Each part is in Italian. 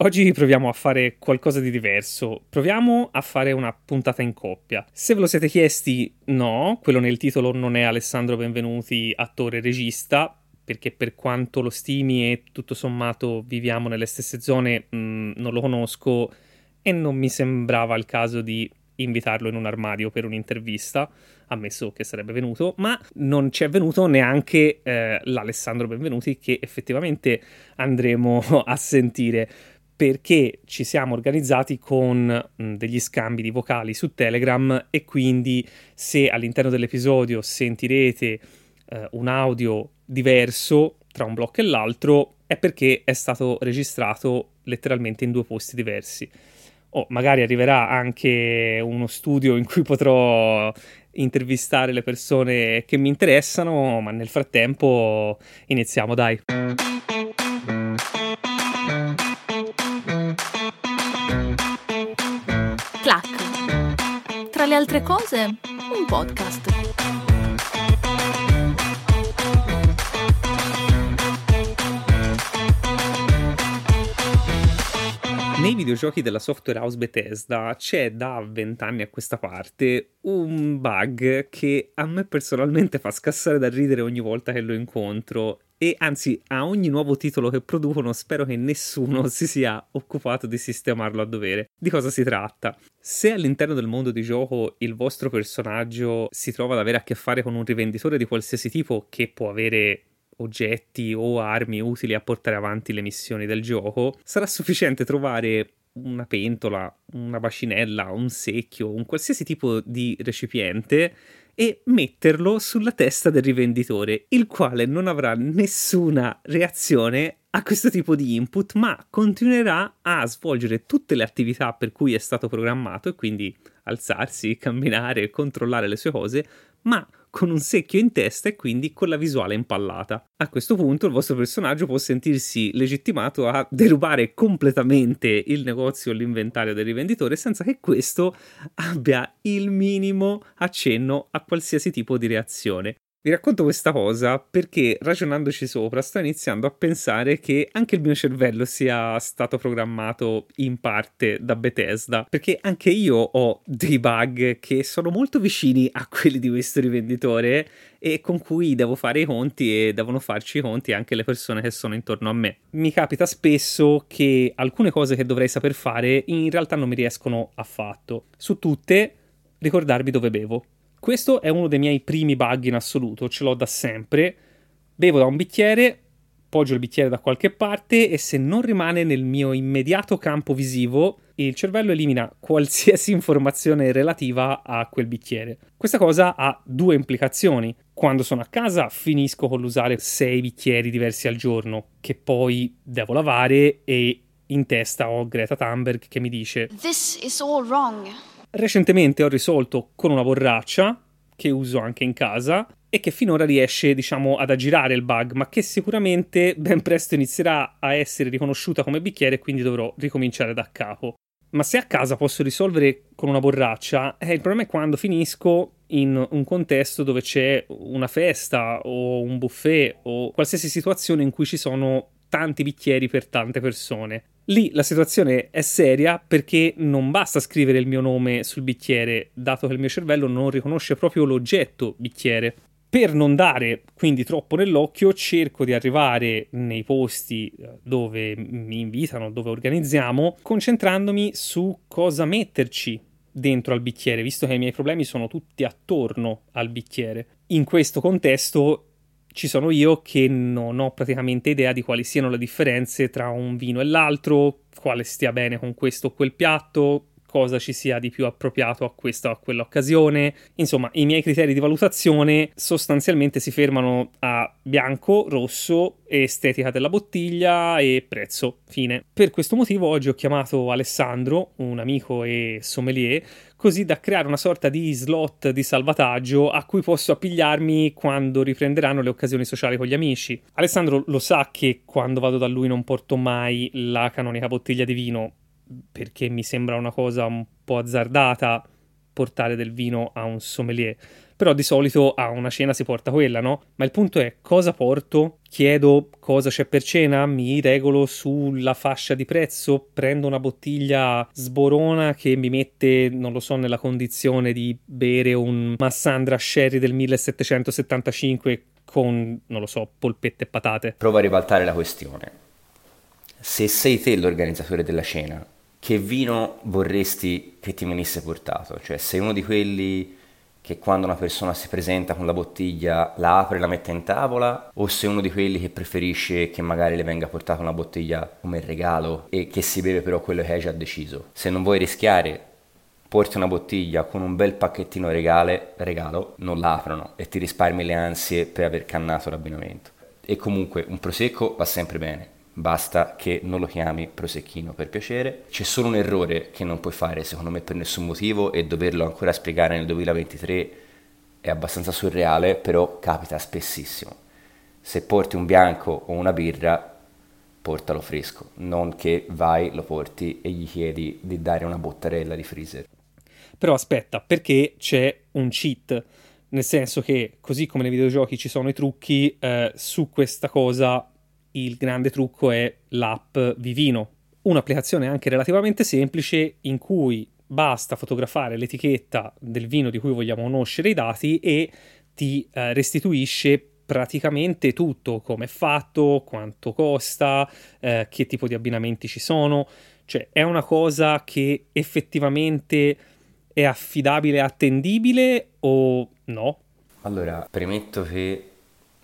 Oggi proviamo a fare qualcosa di diverso. Proviamo a fare una puntata in coppia. Se ve lo siete chiesti, no, quello nel titolo non è Alessandro Benvenuti, attore e regista, perché per quanto lo stimi e tutto sommato viviamo nelle stesse zone, mh, mm, non lo conosco e non mi sembrava il caso di invitarlo in un armadio per un'intervista, ammesso che sarebbe venuto, ma non ci è venuto neanche eh, l'Alessandro Benvenuti che effettivamente andremo a sentire perché ci siamo organizzati con degli scambi di vocali su Telegram e quindi se all'interno dell'episodio sentirete eh, un audio diverso tra un blocco e l'altro è perché è stato registrato letteralmente in due posti diversi. O magari arriverà anche uno studio in cui potrò intervistare le persone che mi interessano, ma nel frattempo iniziamo, dai. Altre cose, un podcast. Nei videogiochi della software house Bethesda c'è da vent'anni a questa parte un bug che a me personalmente fa scassare da ridere ogni volta che lo incontro e anzi a ogni nuovo titolo che producono spero che nessuno si sia occupato di sistemarlo a dovere. Di cosa si tratta? Se all'interno del mondo di gioco il vostro personaggio si trova ad avere a che fare con un rivenditore di qualsiasi tipo che può avere oggetti o armi utili a portare avanti le missioni del gioco, sarà sufficiente trovare una pentola, una bacinella, un secchio, un qualsiasi tipo di recipiente e metterlo sulla testa del rivenditore, il quale non avrà nessuna reazione a questo tipo di input, ma continuerà a svolgere tutte le attività per cui è stato programmato e quindi alzarsi, camminare, controllare le sue cose, ma con un secchio in testa e quindi con la visuale impallata. A questo punto il vostro personaggio può sentirsi legittimato a derubare completamente il negozio o l'inventario del rivenditore senza che questo abbia il minimo accenno a qualsiasi tipo di reazione. Vi racconto questa cosa perché ragionandoci sopra sto iniziando a pensare che anche il mio cervello sia stato programmato in parte da Bethesda, perché anche io ho dei bug che sono molto vicini a quelli di questo rivenditore e con cui devo fare i conti e devono farci i conti anche le persone che sono intorno a me. Mi capita spesso che alcune cose che dovrei saper fare in realtà non mi riescono affatto. Su tutte, ricordarmi dove bevo questo è uno dei miei primi bug in assoluto, ce l'ho da sempre. Bevo da un bicchiere, poggio il bicchiere da qualche parte e se non rimane nel mio immediato campo visivo, il cervello elimina qualsiasi informazione relativa a quel bicchiere. Questa cosa ha due implicazioni. Quando sono a casa finisco con l'usare sei bicchieri diversi al giorno, che poi devo lavare e in testa ho Greta Thunberg che mi dice This is all wrong. Recentemente ho risolto con una borraccia, che uso anche in casa, e che finora riesce, diciamo, ad aggirare il bug, ma che sicuramente ben presto inizierà a essere riconosciuta come bicchiere e quindi dovrò ricominciare da capo. Ma se a casa posso risolvere con una borraccia, eh, il problema è quando finisco in un contesto dove c'è una festa o un buffet o qualsiasi situazione in cui ci sono tanti bicchieri per tante persone. Lì la situazione è seria perché non basta scrivere il mio nome sul bicchiere, dato che il mio cervello non riconosce proprio l'oggetto bicchiere. Per non dare quindi troppo nell'occhio, cerco di arrivare nei posti eh, dove mi invitano, dove organizziamo, concentrandomi su cosa metterci dentro al bicchiere, visto che i miei problemi sono tutti attorno al bicchiere. In questo contesto ci sono io che non ho praticamente idea di quali siano le differenze tra un vino e l'altro, quale stia bene con questo o quel piatto, cosa ci sia di più appropriato a questa o a quell'occasione. Insomma, i miei criteri di valutazione sostanzialmente si fermano a bianco, rosso, estetica della bottiglia e prezzo. Fine. Per questo motivo oggi ho chiamato Alessandro, un amico e sommelier, così da creare una sorta di slot di salvataggio a cui posso appigliarmi quando riprenderanno le occasioni sociali con gli amici. Alessandro lo sa che quando vado da lui non porto mai la canonica bottiglia di vino, perché mi sembra una cosa un po' azzardata portare del vino a un sommelier. però di solito a una cena si porta quella, no? Ma il punto è cosa porto? Chiedo cosa c'è per cena, mi regolo sulla fascia di prezzo, prendo una bottiglia sborona che mi mette, non lo so, nella condizione di bere un Massandra Sherry del 1775 con, non lo so, polpette e patate. Prova a ribaltare la questione. Se sei te l'organizzatore della cena, che vino vorresti che ti venisse portato? Cioè, sei uno di quelli che quando una persona si presenta con la bottiglia la apre e la mette in tavola o sei uno di quelli che preferisce che magari le venga portata una bottiglia come regalo e che si beve però quello che hai già deciso. Se non vuoi rischiare porti una bottiglia con un bel pacchettino regale, regalo, non la aprono e ti risparmi le ansie per aver cannato l'abbinamento. E comunque un prosecco va sempre bene, basta che non lo chiami prosecchino per piacere. C'è solo un errore che non puoi fare secondo me per nessun motivo e doverlo ancora spiegare nel 2023 è abbastanza surreale, però capita spessissimo. Se porti un bianco o una birra, portalo fresco, non che vai, lo porti e gli chiedi di dare una bottarella di freezer. Però aspetta, perché c'è un cheat? Nel senso che, così come nei videogiochi ci sono i trucchi, eh, su questa cosa il grande trucco è l'app Vivino, un'applicazione anche relativamente semplice in cui basta fotografare l'etichetta del vino di cui vogliamo conoscere i dati e ti eh, restituisce praticamente tutto, come è fatto, quanto costa, eh, che tipo di abbinamenti ci sono, cioè è una cosa che effettivamente è affidabile e attendibile o no? Allora, premetto che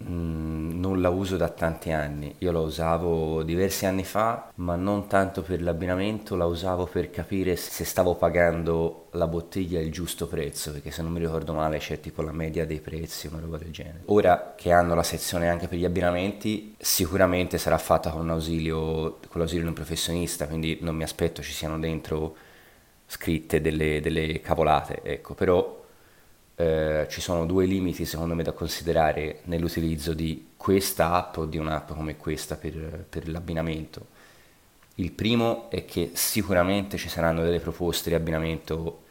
Mm, non la uso da tanti anni, io la usavo diversi anni fa, ma non tanto per l'abbinamento, la usavo per capire se stavo pagando la bottiglia il giusto prezzo, perché se non mi ricordo male c'è tipo la media dei prezzi, una roba del genere. Ora che hanno la sezione anche per gli abbinamenti, sicuramente sarà fatta con l'ausilio, con l'ausilio di un professionista, quindi non mi aspetto ci siano dentro scritte delle, delle cavolate, ecco, però eh, ci sono due limiti secondo me da considerare nell'utilizzo di questa app o di un'app come questa per, per l'abbinamento. Il primo è che sicuramente ci saranno delle proposte di abbinamento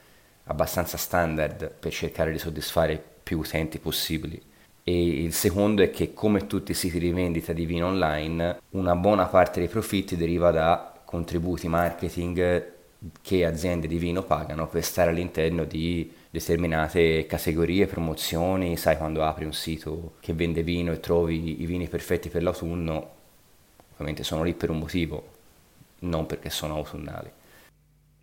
abbastanza standard per cercare di soddisfare più utenti possibili. E il secondo è che come tutti i siti di vendita di vino online, una buona parte dei profitti deriva da contributi marketing che aziende di vino pagano per stare all'interno di determinate categorie, promozioni, sai quando apri un sito che vende vino e trovi i vini perfetti per l'autunno, ovviamente sono lì per un motivo, non perché sono autunnali.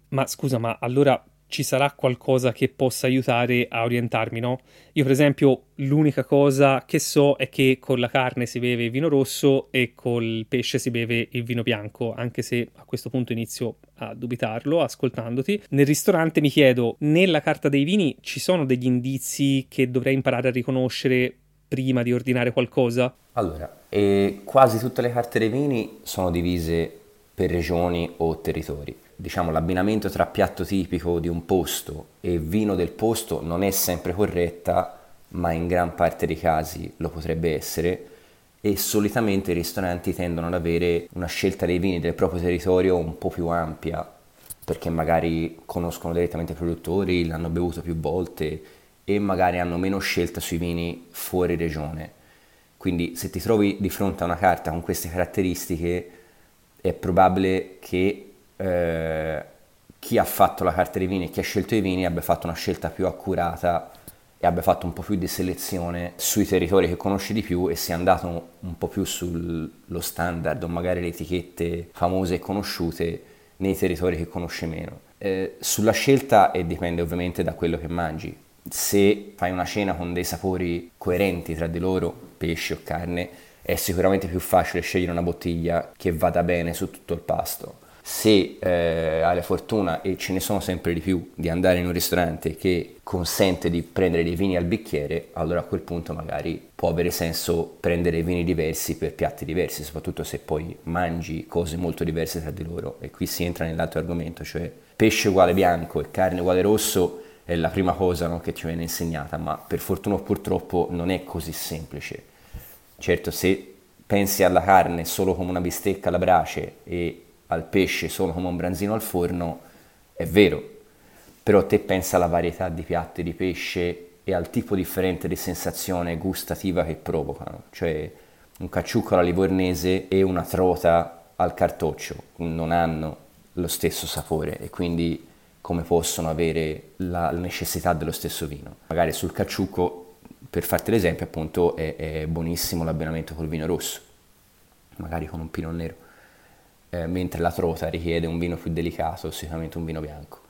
Ma scusa, ma allora ci sarà qualcosa che possa aiutare a orientarmi, no? Io, per esempio, l'unica cosa che so è che con la carne si beve il vino rosso e col pesce si beve il vino bianco, anche se a questo punto inizio a dubitarlo ascoltandoti. Nel ristorante mi chiedo, nella carta dei vini ci sono degli indizi che dovrei imparare a riconoscere prima di ordinare qualcosa? Allora, eh, quasi tutte le carte dei vini sono divise per regioni o territori diciamo, l'abbinamento tra piatto tipico di un posto e vino del posto non è sempre corretta, ma in gran parte dei casi lo potrebbe essere e solitamente i ristoranti tendono ad avere una scelta dei vini del proprio territorio un po' più ampia perché magari conoscono direttamente i produttori, l'hanno bevuto più volte e magari hanno meno scelta sui vini fuori regione. Quindi se ti trovi di fronte a una carta con queste caratteristiche è probabile che eh, chi ha fatto la carta dei vini e chi ha scelto i vini abbia fatto una scelta più accurata e abbia fatto un po' più di selezione sui territori che conosci di più e sia andato un po' più sullo standard o magari le etichette famose e conosciute nei territori che conosci meno. Eh, sulla scelta e dipende ovviamente da quello che mangi. Se fai una cena con dei sapori coerenti tra di loro, pesce o carne, è sicuramente più facile scegliere una bottiglia che vada bene su tutto il pasto se eh, hai la fortuna, e ce ne sono sempre di più, di andare in un ristorante che consente di prendere dei vini al bicchiere, allora a quel punto magari può avere senso prendere vini diversi per piatti diversi, soprattutto se poi mangi cose molto diverse tra di loro. E qui si entra nell'altro argomento, cioè pesce uguale bianco e carne uguale rosso è la prima cosa no, che ti viene insegnata, ma per fortuna o purtroppo non è così semplice. Certo, se pensi alla carne solo come una bistecca alla brace e al pesce solo come un branzino al forno, è vero, però te pensa alla varietà di piatti di pesce e al tipo differente di sensazione gustativa che provocano, cioè un cacciucco alla livornese e una trota al cartoccio non hanno lo stesso sapore e quindi come possono avere la necessità dello stesso vino. Magari sul cacciucco, per farti l'esempio, appunto è, è buonissimo l'abbinamento col vino rosso, magari con un pinot nero, eh, mentre la trota richiede un vino più delicato, sicuramente un vino bianco.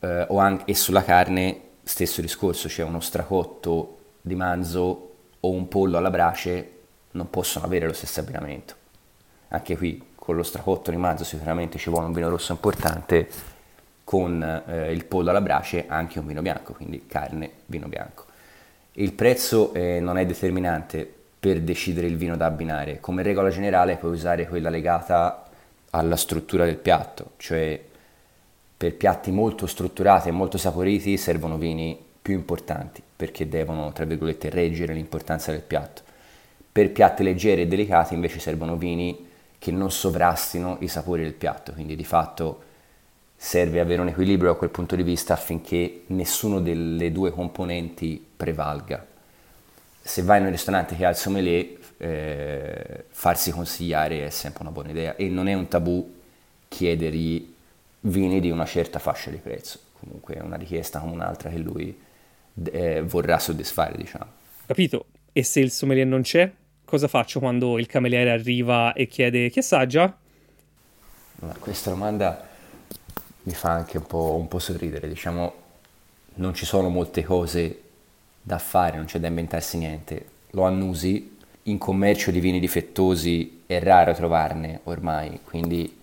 Eh, anche, e sulla carne stesso discorso, cioè uno stracotto di manzo o un pollo alla brace non possono avere lo stesso abbinamento. Anche qui con lo stracotto di manzo sicuramente ci vuole un vino rosso importante, con eh, il pollo alla brace anche un vino bianco, quindi carne, vino bianco. Il prezzo eh, non è determinante per decidere il vino da abbinare, come regola generale puoi usare quella legata alla struttura del piatto, cioè per piatti molto strutturati e molto saporiti servono vini più importanti perché devono, tra virgolette, reggere l'importanza del piatto. Per piatti leggeri e delicati invece servono vini che non sovrastino i sapori del piatto, quindi di fatto serve avere un equilibrio da quel punto di vista affinché nessuno delle due componenti prevalga. Se vai in un ristorante che ha il sommelier, eh, farsi consigliare è sempre una buona idea e non è un tabù chiedergli vini di una certa fascia di prezzo, comunque è una richiesta come un'altra che lui eh, vorrà soddisfare, diciamo. Capito? E se il sommelier non c'è, cosa faccio quando il cameriere arriva e chiede chi assaggia? questa domanda mi fa anche un po', un po' sorridere, diciamo, non ci sono molte cose da fare, non c'è da inventarsi niente. Lo annusi, in commercio di vini difettosi è raro trovarne ormai, quindi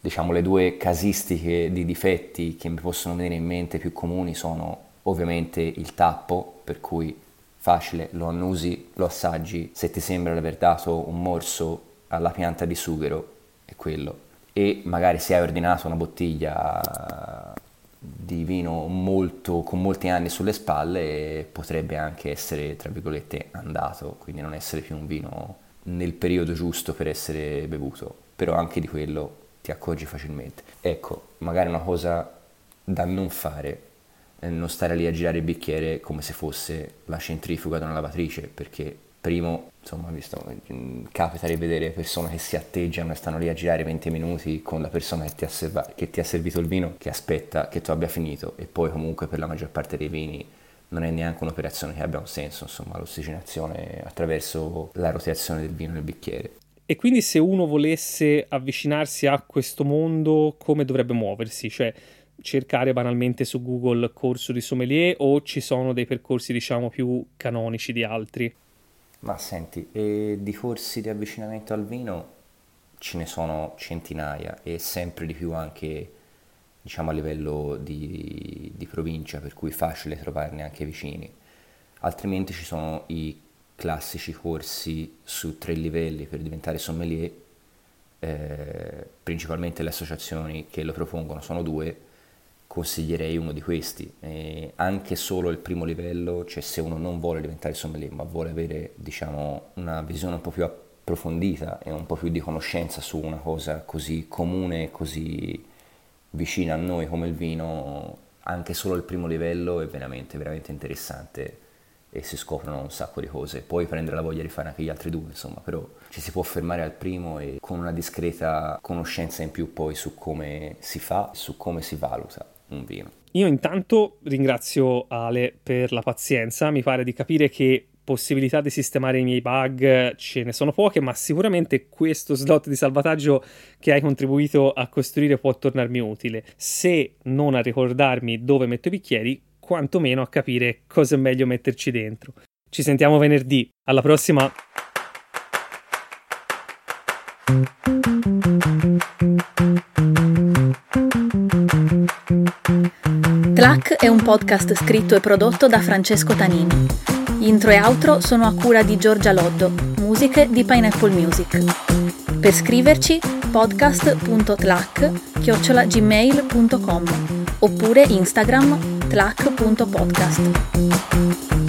diciamo le due casistiche di difetti che mi possono venire in mente più comuni sono ovviamente il tappo, per cui facile, lo annusi, lo assaggi, se ti sembra di aver dato un morso alla pianta di sughero è quello. E magari se hai ordinato una bottiglia di vino molto, con molti anni sulle spalle potrebbe anche essere, tra virgolette, andato, quindi non essere più un vino nel periodo giusto per essere bevuto, però anche di quello ti accorgi facilmente. Ecco, magari una cosa da non fare è non stare lì a girare il bicchiere come se fosse la centrifuga da una lavatrice, perché primo, insomma, visto, capita di vedere persone che si atteggiano e stanno lì a girare 20 minuti con la persona che ti, serva- che ti ha servito il vino, che aspetta che tu abbia finito e poi comunque per la maggior parte dei vini non è neanche un'operazione che abbia un senso, insomma, l'ossigenazione attraverso la rotazione del vino nel bicchiere. E quindi se uno volesse avvicinarsi a questo mondo, come dovrebbe muoversi? Cioè cercare banalmente su Google corso di sommelier o ci sono dei percorsi diciamo più canonici di altri? Ma senti, eh, di corsi di avvicinamento al vino ce ne sono centinaia e sempre di più anche diciamo a livello di, di provincia, per cui è facile trovarne anche vicini. Altrimenti ci sono i classici corsi su tre livelli per diventare sommelier, eh, principalmente le associazioni che lo propongono sono due, consiglierei uno di questi. Eh, anche solo il primo livello, cioè se uno non vuole diventare sommelier, ma vuole avere diciamo, una visione un po' più approfondita e un po' più di conoscenza su una cosa così comune e così vicina a noi come il vino, anche solo il primo livello è veramente, veramente interessante e si scoprono un sacco di cose. Poi prendere la voglia di fare anche gli altri due, insomma, però ci si può fermare al primo e con una discreta conoscenza in più poi su come si fa, su come si valuta un vino. Io intanto ringrazio Ale per la pazienza, mi pare di capire che possibilità di sistemare i miei bug ce ne sono poche, ma sicuramente questo slot di salvataggio che hai contribuito a costruire può tornarmi utile. Se non a ricordarmi dove metto i bicchieri, quantomeno a capire cosa è meglio metterci dentro. Ci sentiamo venerdì, alla prossima! Tlac è un podcast scritto e prodotto da Francesco Tanini. Intro e outro sono a cura di Giorgia Loddo, musiche di Pineapple Music. Per scriverci podcast.tlac-gmail.com oppure Instagram tlac.podcast.